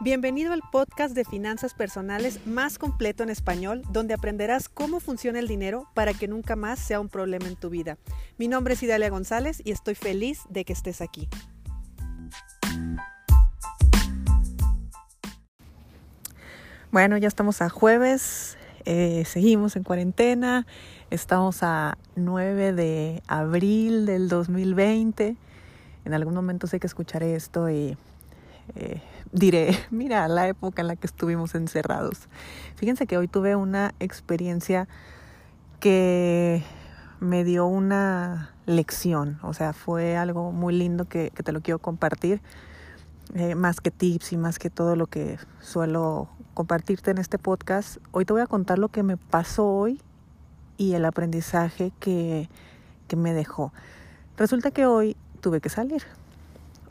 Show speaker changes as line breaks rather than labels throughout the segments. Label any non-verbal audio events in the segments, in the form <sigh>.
Bienvenido al podcast de finanzas personales más completo en español, donde aprenderás cómo funciona el dinero para que nunca más sea un problema en tu vida. Mi nombre es Idalia González y estoy feliz de que estés aquí. Bueno, ya estamos a jueves, eh, seguimos en cuarentena, estamos a 9 de abril del 2020. En algún momento sé que escucharé esto y eh, diré, <laughs> mira la época en la que estuvimos encerrados. Fíjense que hoy tuve una experiencia que me dio una lección, o sea, fue algo muy lindo que, te lo quiero compartir, eh, más que tips y más que todo lo que suelo compartirte en este podcast. Hoy te voy a contar lo que me pasó hoy y el aprendizaje que, que me dejó. Resulta que hoy tuve que salir.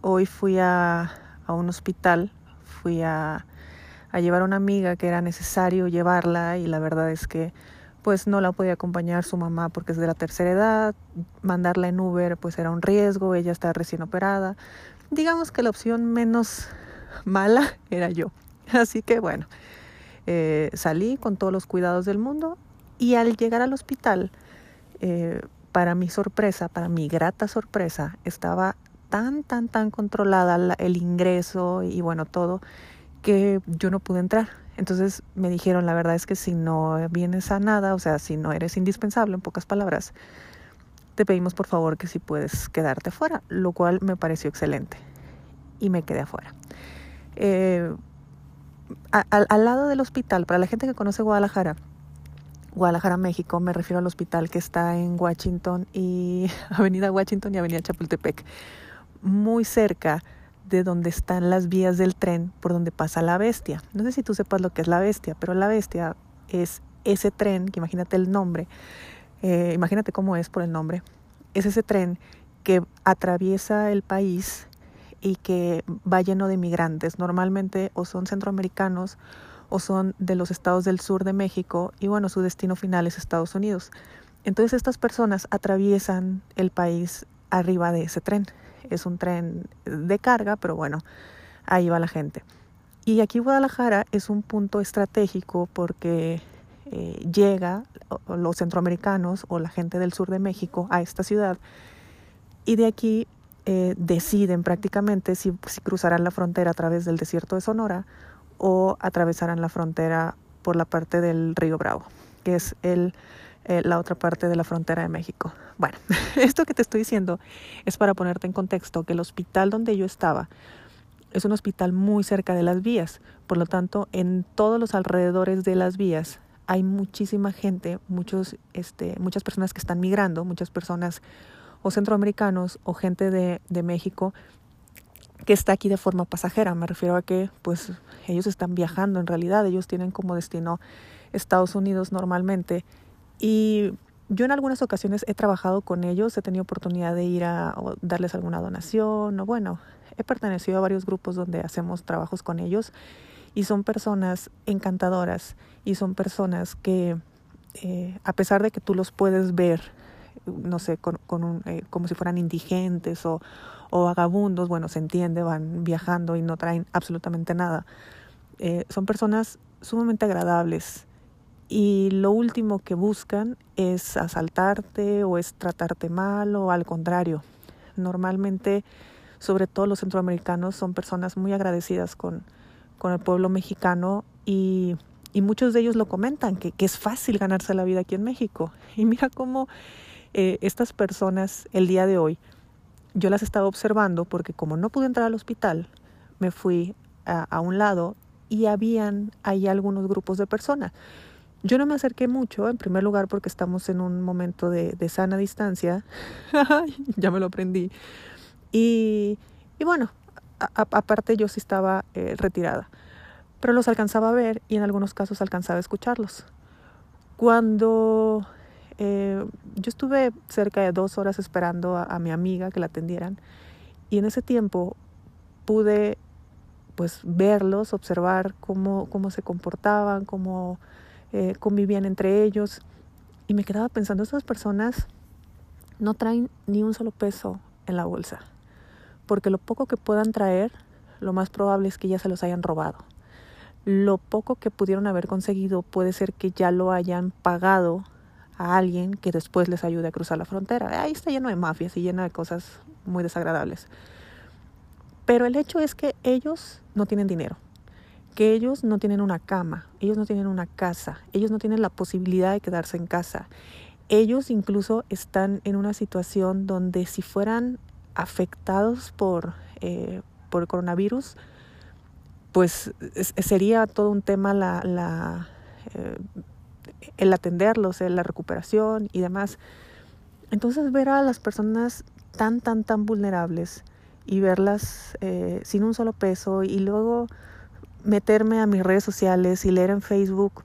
Hoy fui a, a un hospital, fui a, llevar a una amiga que era necesario llevarla y la verdad es que pues no la podía acompañar su mamá porque es de la tercera edad, mandarla en Uber pues era un riesgo, ella está recién operada. Digamos que la opción menos mala <laughs> era yo. Así que bueno, eh, salí con todos los cuidados del mundo y al llegar al hospital, eh, para mi sorpresa, para mi grata sorpresa, estaba tan, tan, tan controlada el ingreso y bueno, todo, que yo no pude entrar. Entonces me dijeron, la verdad es que si no vienes a nada, o sea, si no eres indispensable, en pocas palabras, te pedimos por favor que si puedes quedarte afuera, lo cual me pareció excelente. Y me quedé afuera. Eh, al lado del hospital, para la gente que conoce Guadalajara, Guadalajara, México, me refiero al hospital que está en Washington y <laughs> Avenida Washington y Avenida Chapultepec muy cerca de donde están las vías del tren por donde pasa la bestia. No sé si tú sepas lo que es la bestia, pero la bestia es ese tren, que imagínate el nombre, eh, imagínate cómo es por el nombre, es ese tren que atraviesa el país y que va lleno de migrantes. Normalmente o son centroamericanos o son de los estados del sur de México y bueno, su destino final es Estados Unidos. Entonces estas personas atraviesan el país arriba de ese tren es un tren de carga, pero bueno, ahí va la gente. Y aquí Guadalajara es un punto estratégico porque eh, llega los centroamericanos o la gente del sur de México a esta ciudad y de aquí eh, deciden prácticamente si, si cruzarán la frontera a través del desierto de Sonora o atravesarán la frontera por la parte del río Bravo, que es el eh, la otra parte de la frontera de México. Bueno, <laughs> esto que te estoy diciendo es para ponerte en contexto que el hospital donde yo estaba es un hospital muy cerca de las vías, por lo tanto, en todos los alrededores de las vías hay muchísima gente, muchos, este, muchas personas que están migrando, muchas personas o centroamericanos o gente de, de México que está aquí de forma pasajera. Me refiero a que pues ellos están viajando en realidad, ellos tienen como destino Estados Unidos normalmente y yo en algunas ocasiones he trabajado con ellos, he tenido oportunidad de ir a darles alguna donación o bueno, he pertenecido a varios grupos donde hacemos trabajos con ellos y son personas encantadoras y son personas que eh, a pesar de que tú los puedes ver, no sé, con, con un, eh, como si fueran indigentes o, o vagabundos, bueno, se entiende, van viajando y no traen absolutamente nada. Eh, son personas sumamente agradables, y lo último que buscan es asaltarte o es tratarte mal o al contrario. Normalmente, sobre todo los centroamericanos, son personas muy agradecidas con, con el pueblo mexicano y, y, muchos de ellos lo comentan, que, que, es fácil ganarse la vida aquí en México. Y mira cómo eh, estas personas el día de hoy, yo las estaba observando porque como no pude entrar al hospital, me fui a, a un lado y habían ahí algunos grupos de personas yo no me acerqué mucho, en primer lugar porque estamos en un momento de, de sana distancia, <laughs> ya me lo aprendí, y, y bueno, aparte yo sí estaba eh, retirada, pero los alcanzaba a ver y en algunos casos alcanzaba a escucharlos. Cuando eh, yo estuve cerca de dos horas esperando a, a mi amiga que la atendieran, y en ese tiempo pude pues verlos, observar cómo, cómo se comportaban, cómo eh, convivían entre ellos. Y me quedaba pensando, esas personas no traen ni un solo peso en la bolsa, porque lo poco que puedan traer lo más probable es que ya se los hayan robado. Lo poco que pudieron haber conseguido puede ser que ya lo hayan pagado a alguien que después les ayude a cruzar la frontera. Ahí está lleno de mafias y lleno de cosas muy desagradables. Pero el hecho es que ellos no tienen dinero, que ellos no tienen una cama, ellos no tienen una casa, ellos no tienen la posibilidad de quedarse en casa. Ellos incluso están en una situación donde si fueran afectados por, eh, por el coronavirus, pues sería todo un tema eh, el atenderlos, la recuperación y demás. Entonces ver a las personas tan, tan, tan vulnerables y verlas eh, sin un solo peso y luego meterme a mis redes sociales y leer en Facebook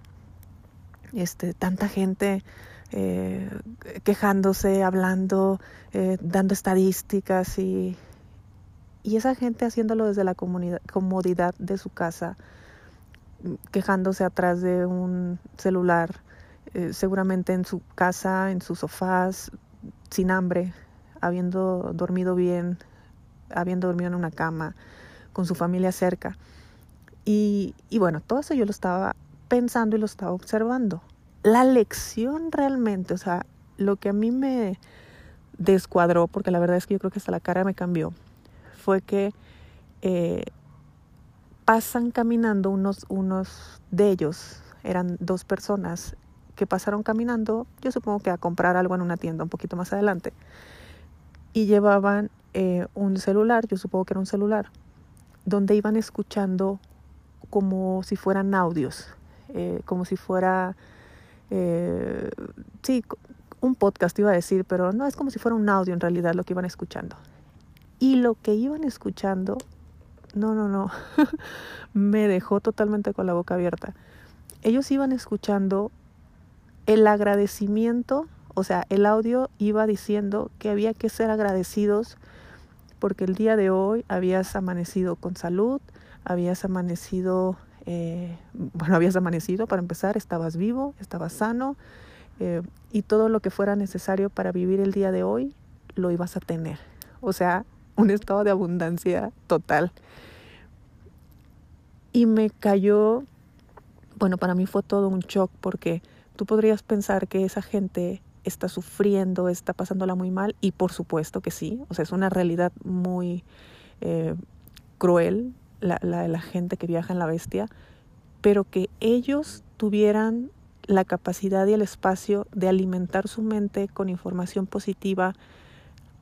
este, tanta gente eh, quejándose, hablando, eh, dando estadísticas y, y esa gente haciéndolo desde la comodidad de su casa, quejándose atrás de un celular, eh, seguramente en su casa, en sus sofás, sin hambre, habiendo dormido bien, habiendo dormido en una cama, con su familia cerca. Y, bueno, todo eso yo lo estaba pensando y lo estaba observando. La lección realmente, o sea, lo que a mí me descuadró, porque la verdad es que yo creo que hasta la cara me cambió, fue que eh, pasan caminando unos, unos de ellos, eran dos personas que pasaron caminando, yo supongo que a comprar algo en una tienda un poquito más adelante, y llevaban eh, un celular, yo supongo que era un celular, donde iban escuchando como si fueran audios, eh, como si fuera, eh, sí, un podcast iba a decir, pero no es como si fuera un audio en realidad lo que iban escuchando. Y lo que iban escuchando no, no, no, <laughs> me dejó totalmente con la boca abierta. Ellos iban escuchando el agradecimiento, o sea, el audio iba diciendo que había que ser agradecidos porque el día de hoy habías amanecido con salud, habías amanecido, eh, bueno, habías amanecido para empezar, estabas vivo, estabas sano eh, y todo lo que fuera necesario para vivir el día de hoy lo ibas a tener. O sea, un estado de abundancia total. Y me cayó, bueno, para mí fue todo un shock porque tú podrías pensar que esa gente está sufriendo, está pasándola muy mal, y por supuesto que sí, o sea, es una realidad muy eh, cruel la, la, gente que viaja en la bestia, pero que ellos tuvieran la capacidad y el espacio de alimentar su mente con información positiva,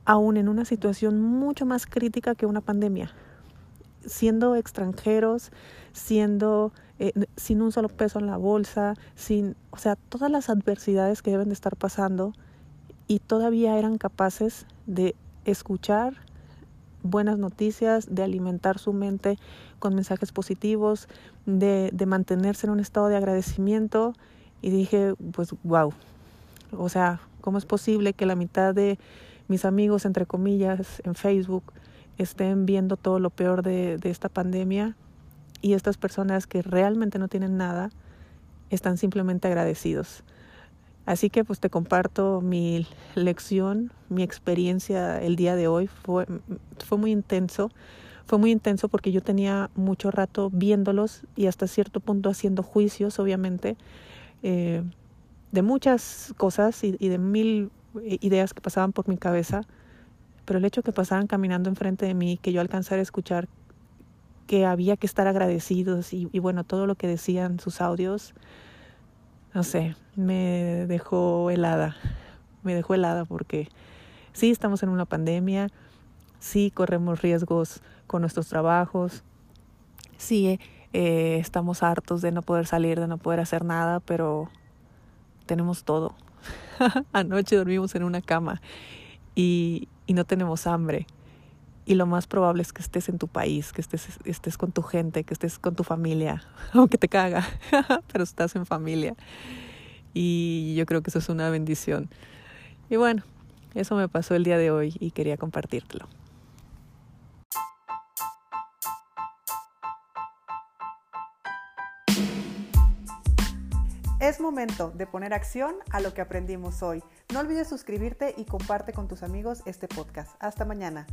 aún en una situación mucho más crítica que una pandemia. Siendo extranjeros, siendo eh, sin un solo peso en la bolsa, sin, o sea, todas las adversidades que deben de estar pasando y todavía eran capaces de escuchar buenas noticias, de alimentar su mente con mensajes positivos, de, mantenerse en un estado de agradecimiento. Y dije, pues wow, o sea, ¿cómo es posible que la mitad de mis amigos, entre comillas, en Facebook, estén viendo todo lo peor de, de esta pandemia y estas personas que realmente no tienen nada están simplemente agradecidos. Así que pues te comparto mi lección, mi experiencia el día de hoy. Fue, fue muy intenso. Fue muy intenso porque yo tenía mucho rato viéndolos y hasta cierto punto haciendo juicios, obviamente, eh, de muchas cosas y, de mil ideas que pasaban por mi cabeza, pero el hecho que pasaban caminando enfrente de mí, que yo alcanzara a escuchar que había que estar agradecidos y, y, bueno, todo lo que decían sus audios, no sé, me dejó helada, me dejó helada porque sí estamos en una pandemia, sí corremos riesgos con nuestros trabajos, sí eh, estamos hartos de no poder salir, de no poder hacer nada, pero tenemos todo, <laughs> Anoche dormimos en una cama y, y, no tenemos hambre. Y lo más probable es que estés en tu país, que estés, estés con tu gente, que estés con tu familia, <laughs> aunque te caga, <laughs> pero estás en familia. Y yo creo que eso es una bendición. Y bueno, eso me pasó el día de hoy y quería compartírtelo. Es momento de poner acción a lo que aprendimos hoy. No olvides suscribirte y comparte con tus amigos este podcast. Hasta mañana.